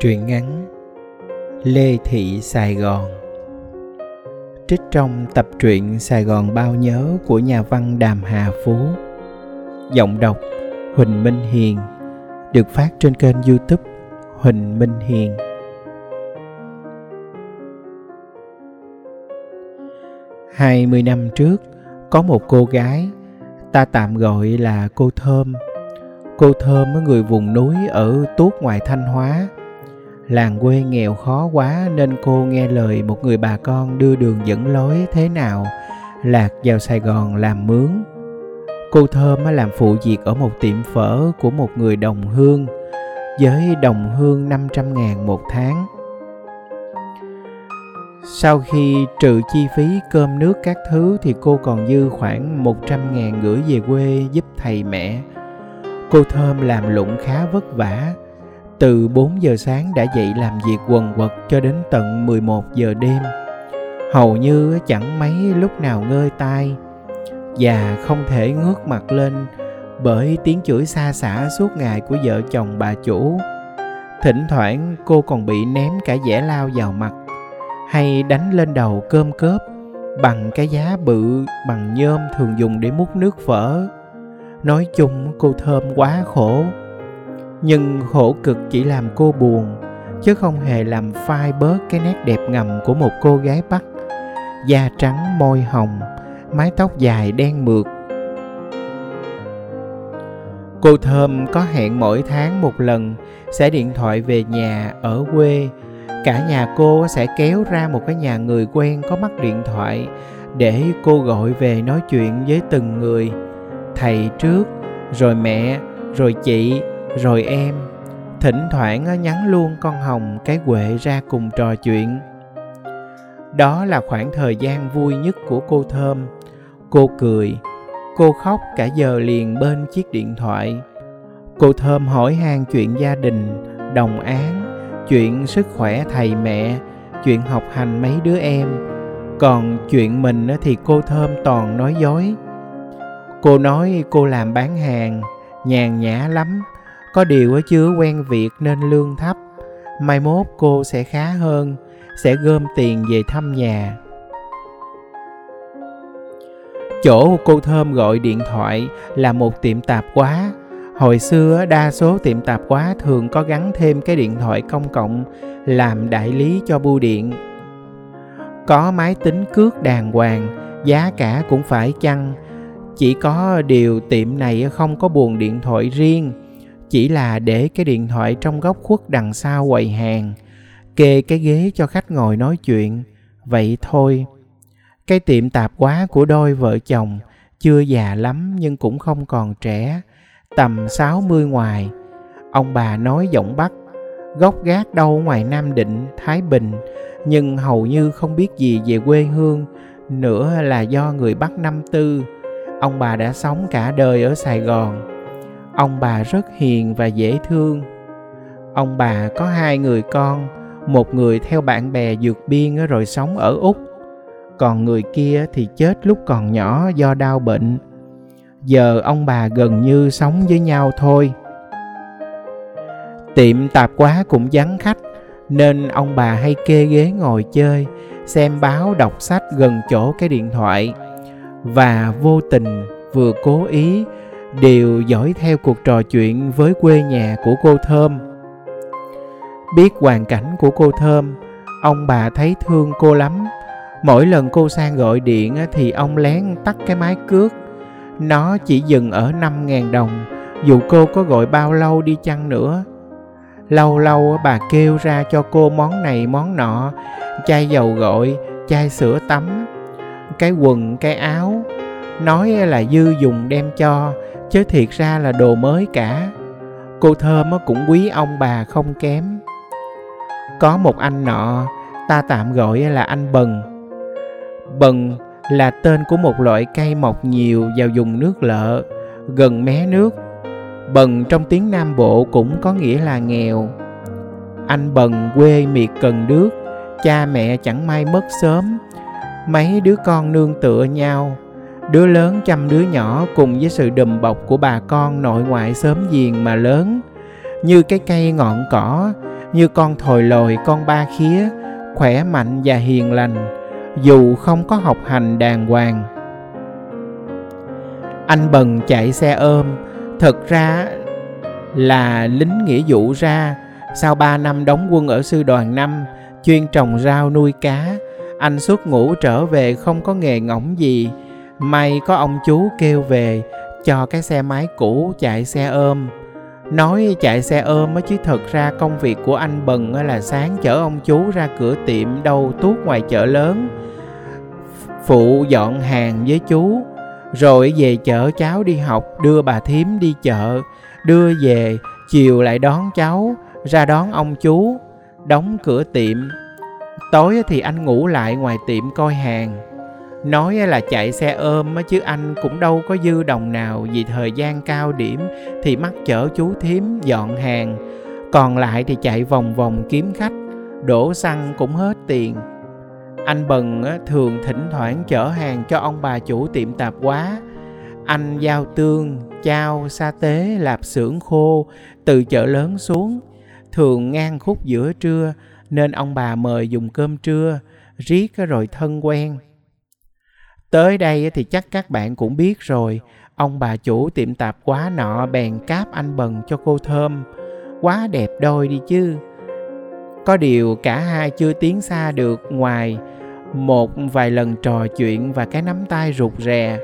Truyện ngắn Lê Thị Sài Gòn Trích trong tập truyện Sài Gòn bao nhớ của nhà văn Đàm Hà Phú Giọng đọc Huỳnh Minh Hiền Được phát trên kênh youtube Huỳnh Minh Hiền Hai mươi năm trước, có một cô gái, ta tạm gọi là cô Thơm. Cô Thơm ở người vùng núi ở Tuốt ngoài Thanh Hóa. Làng quê nghèo khó quá nên cô nghe lời một người bà con đưa đường dẫn lối thế nào, lạc vào Sài Gòn làm mướn. Cô Thơm làm phụ việc ở một tiệm phở của một người đồng hương, với đồng hương 500 ngàn một tháng. Sau khi trừ chi phí cơm nước các thứ thì cô còn dư khoảng 100 ngàn gửi về quê giúp thầy mẹ. Cô Thơm làm lụng khá vất vả. Từ 4 giờ sáng đã dậy làm việc quần quật cho đến tận 11 giờ đêm. Hầu như chẳng mấy lúc nào ngơi tai và không thể ngước mặt lên bởi tiếng chửi xa xả suốt ngày của vợ chồng bà chủ. Thỉnh thoảng cô còn bị ném cả dẻ lao vào mặt hay đánh lên đầu cơm cớp bằng cái giá bự bằng nhôm thường dùng để múc nước phở. Nói chung cô thơm quá khổ. Nhưng khổ cực chỉ làm cô buồn, chứ không hề làm phai bớt cái nét đẹp ngầm của một cô gái Bắc. Da trắng môi hồng, mái tóc dài đen mượt. Cô Thơm có hẹn mỗi tháng một lần sẽ điện thoại về nhà ở quê cả nhà cô sẽ kéo ra một cái nhà người quen có mắt điện thoại để cô gọi về nói chuyện với từng người thầy trước rồi mẹ rồi chị rồi em, thỉnh thoảng nhắn luôn con hồng cái quệ ra cùng trò chuyện. Đó là khoảng thời gian vui nhất của cô thơm. Cô cười, cô khóc cả giờ liền bên chiếc điện thoại. Cô thơm hỏi han chuyện gia đình, đồng án chuyện sức khỏe thầy mẹ, chuyện học hành mấy đứa em. Còn chuyện mình thì cô thơm toàn nói dối. Cô nói cô làm bán hàng, nhàn nhã lắm có điều chưa quen việc nên lương thấp mai mốt cô sẽ khá hơn sẽ gom tiền về thăm nhà chỗ cô thơm gọi điện thoại là một tiệm tạp hóa Hồi xưa đa số tiệm tạp hóa thường có gắn thêm cái điện thoại công cộng làm đại lý cho bưu điện. Có máy tính cước đàng hoàng, giá cả cũng phải chăng. Chỉ có điều tiệm này không có buồng điện thoại riêng, chỉ là để cái điện thoại trong góc khuất đằng sau quầy hàng, kê cái ghế cho khách ngồi nói chuyện. Vậy thôi. Cái tiệm tạp hóa của đôi vợ chồng chưa già lắm nhưng cũng không còn trẻ tầm 60 ngoài. Ông bà nói giọng Bắc, gốc gác đâu ngoài Nam Định, Thái Bình, nhưng hầu như không biết gì về quê hương, nữa là do người Bắc năm tư. Ông bà đã sống cả đời ở Sài Gòn. Ông bà rất hiền và dễ thương. Ông bà có hai người con, một người theo bạn bè vượt biên rồi sống ở Úc, còn người kia thì chết lúc còn nhỏ do đau bệnh. Giờ ông bà gần như sống với nhau thôi. Tiệm tạp quá cũng vắng khách nên ông bà hay kê ghế ngồi chơi xem báo đọc sách gần chỗ cái điện thoại. Và vô tình vừa cố ý đều dõi theo cuộc trò chuyện với quê nhà của cô thơm biết hoàn cảnh của cô thơm ông bà thấy thương cô lắm mỗi lần cô sang gọi điện thì ông lén tắt cái máy cước nó chỉ dừng ở 5.000 đồng, dù cô có gọi bao lâu đi chăng nữa. Lâu lâu bà kêu ra cho cô món này món nọ, chai dầu gội, chai sữa tắm, cái quần, cái áo. Nói là dư dùng đem cho, chứ thiệt ra là đồ mới cả. Cô Thơm cũng quý ông bà không kém. Có một anh nọ, ta tạm gọi là anh Bần. Bần là tên của một loại cây mọc nhiều vào vùng nước lợ, gần mé nước. Bần trong tiếng Nam Bộ cũng có nghĩa là nghèo. Anh Bần quê miệt cần đước, cha mẹ chẳng may mất sớm. Mấy đứa con nương tựa nhau, đứa lớn chăm đứa nhỏ cùng với sự đùm bọc của bà con nội ngoại sớm giềng mà lớn. Như cái cây ngọn cỏ, như con thồi lồi con ba khía khỏe mạnh và hiền lành dù không có học hành đàng hoàng anh bần chạy xe ôm thật ra là lính nghĩa vụ ra sau ba năm đóng quân ở sư đoàn năm chuyên trồng rau nuôi cá anh xuất ngũ trở về không có nghề ngỗng gì may có ông chú kêu về, cho cái xe máy cũ chạy xe ôm. Nói chạy xe ôm á chứ thật ra công việc của anh bần là sáng chở ông chú ra cửa tiệm đâu tuốt ngoài chợ lớn. Phụ dọn hàng với chú, rồi về chở cháu đi học, đưa bà thím đi chợ. Đưa về, chiều lại đón cháu, ra đón ông chú, đóng cửa tiệm. Tối thì anh ngủ lại ngoài tiệm coi hàng nói là chạy xe ôm chứ anh cũng đâu có dư đồng nào vì thời gian cao điểm thì mắc chở chú thím dọn hàng. Còn lại thì chạy vòng vòng kiếm khách, đổ xăng cũng hết tiền. Anh bần thường thỉnh thoảng chở hàng cho ông bà chủ tiệm tạp hóa. Anh giao tương, chao, sa tế, lạp xưởng khô, từ chợ lớn xuống. Thường ngang khúc giữa trưa, nên ông bà mời dùng cơm trưa, riết rồi thân quen. Tới đây thì chắc các bạn cũng biết rồi, ông bà chủ tiệm tạp quá nọ bèn cáp anh bần cho cô thơm. Quá đẹp đôi đi chứ. Có điều cả hai chưa tiến xa được ngoài một vài lần trò chuyện và cái nắm tay rụt rè.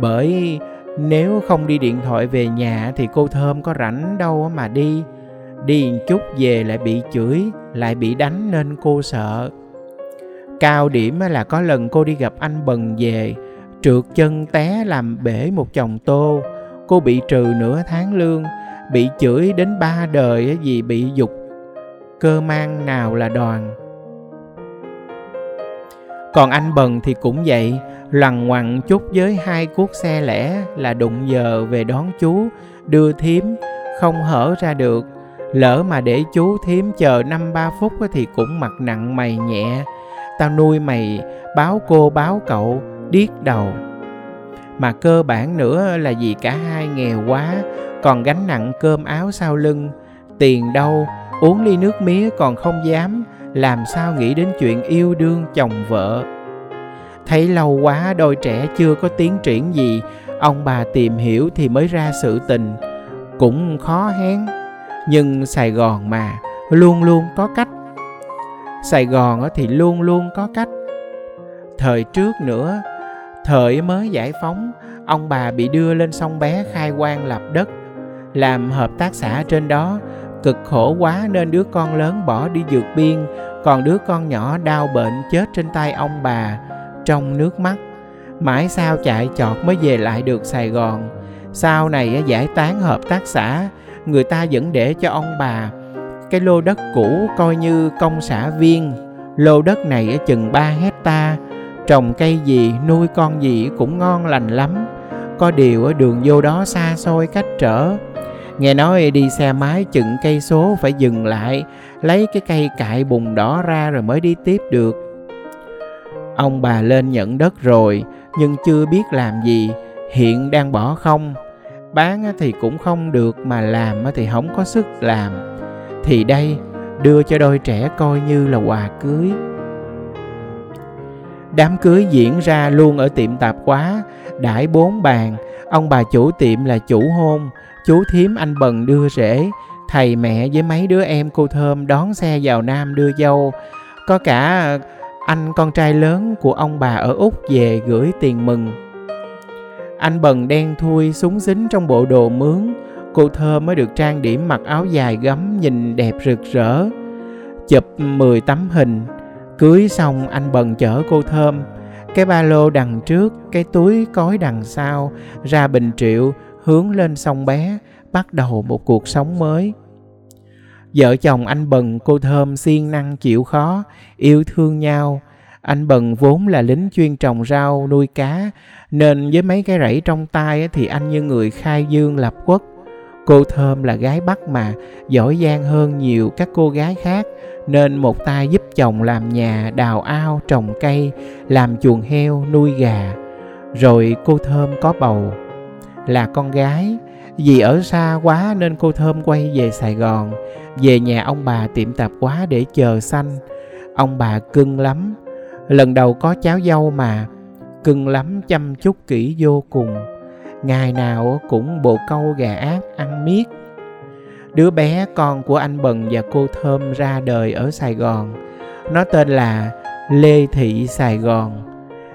Bởi nếu không đi điện thoại về nhà thì cô thơm có rảnh đâu mà đi. Đi chút về lại bị chửi, lại bị đánh nên cô sợ. Cao điểm là có lần cô đi gặp anh bần về, trượt chân té làm bể một chồng tô. Cô bị trừ nửa tháng lương, bị chửi đến ba đời vì bị dục cơ mang nào là đoàn. Còn anh bần thì cũng vậy, lằn ngoằn chút với hai cuốc xe lẻ là đụng giờ về đón chú, đưa thím, không hở ra được. Lỡ mà để chú thím chờ năm ba phút thì cũng mặt nặng mày nhẹ, tao nuôi mày, báo cô báo cậu, điếc đầu. Mà cơ bản nữa là vì cả hai nghèo quá, còn gánh nặng cơm áo sau lưng, tiền đâu, uống ly nước mía còn không dám, làm sao nghĩ đến chuyện yêu đương chồng vợ. Thấy lâu quá, đôi trẻ chưa có tiến triển gì, ông bà tìm hiểu thì mới ra sự tình. Cũng khó hén, nhưng sài gòn mà, luôn luôn có cách. Sài Gòn thì luôn luôn có cách. Thời trước nữa, thời mới giải phóng, ông bà bị đưa lên sông Bé khai quang lập đất, làm hợp tác xã trên đó, cực khổ quá nên đứa con lớn bỏ đi vượt biên, còn đứa con nhỏ đau bệnh chết trên tay ông bà, trong nước mắt. Mãi sao chạy chọt mới về lại được Sài Gòn. Sau này giải tán hợp tác xã, người ta vẫn để cho ông bà cái lô đất cũ coi như công xã viên. Lô đất này chừng 3 hecta. Trồng cây gì, nuôi con gì cũng ngon lành lắm. Có điều ở đường vô đó xa xôi cách trở. Nghe nói đi xe máy chừng cây số phải dừng lại, lấy cái cây cại bùn đỏ ra rồi mới đi tiếp được. Ông bà lên nhận đất rồi, nhưng chưa biết làm gì. Hiện đang bỏ không. Bán thì cũng không được mà làm thì không có sức làm thì đây, đưa cho đôi trẻ coi như là quà cưới. Đám cưới diễn ra luôn ở tiệm tạp hóa, đãi bốn bàn. Ông bà chủ tiệm là chủ hôn, chú thím anh bần đưa rể. Thầy mẹ với mấy đứa em cô thơm đón xe vào nam đưa dâu. Có cả anh con trai lớn của ông bà ở úc về gửi tiền mừng. Anh bần đen thui súng xính trong bộ đồ mướn cô thơ mới được trang điểm mặc áo dài gấm nhìn đẹp rực rỡ. Chụp 10 tấm hình, cưới xong anh bần chở cô thơm, cái ba lô đằng trước, cái túi cói đằng sau, ra bình triệu, hướng lên sông bé, bắt đầu một cuộc sống mới. Vợ chồng anh Bần cô Thơm siêng năng chịu khó, yêu thương nhau. Anh Bần vốn là lính chuyên trồng rau, nuôi cá, nên với mấy cái rẫy trong tay thì anh như người khai dương lập quốc. Cô Thơm là gái Bắc mà, giỏi giang hơn nhiều các cô gái khác, nên một tay giúp chồng làm nhà, đào ao, trồng cây, làm chuồng heo, nuôi gà. Rồi cô Thơm có bầu, là con gái, vì ở xa quá nên cô thơm quay về sài gòn. Về nhà ông bà tiệm tạp quá để chờ sanh. Ông bà cưng lắm. Lần đầu có cháu dâu mà cưng lắm chăm chút kỹ vô cùng ngày nào cũng bộ câu gà ác ăn miết. Đứa bé con của anh bần và cô thơm ra đời ở sài gòn. Nó tên là lê thị sài gòn.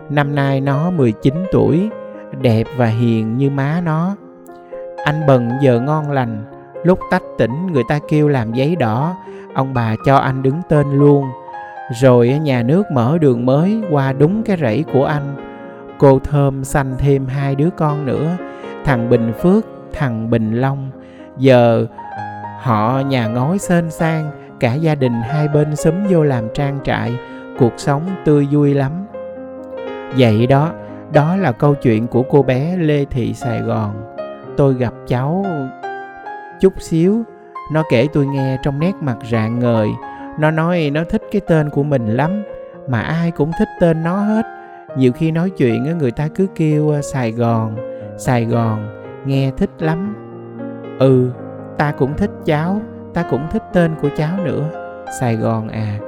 Năm nay nó 19 tuổi, đẹp và hiền như má nó. Anh bần giờ ngon lành, lúc tách tỉnh người ta kêu làm giấy đỏ. Ông bà cho anh đứng tên luôn. Rồi nhà nước mở đường mới qua đúng cái rẫy của anh cô thơm sanh thêm hai đứa con nữa, thằng bình phước, thằng bình long. Giờ họ nhà ngói xên sang cả gia đình hai bên xúm vô làm trang trại, cuộc sống tươi vui lắm. Vậy đó đó là câu chuyện của cô bé lê thị sài gòn. Tôi gặp cháu chút xíu, nó kể tôi nghe trong nét mặt rạng ngời. Nó nói nó thích cái tên của mình lắm, mà ai cũng thích tên nó hết nhiều khi nói chuyện người ta cứ kêu à, sài gòn sài gòn, nghe thích lắm. Ừ ta cũng thích cháu, ta cũng thích tên của cháu nữa. Sài gòn à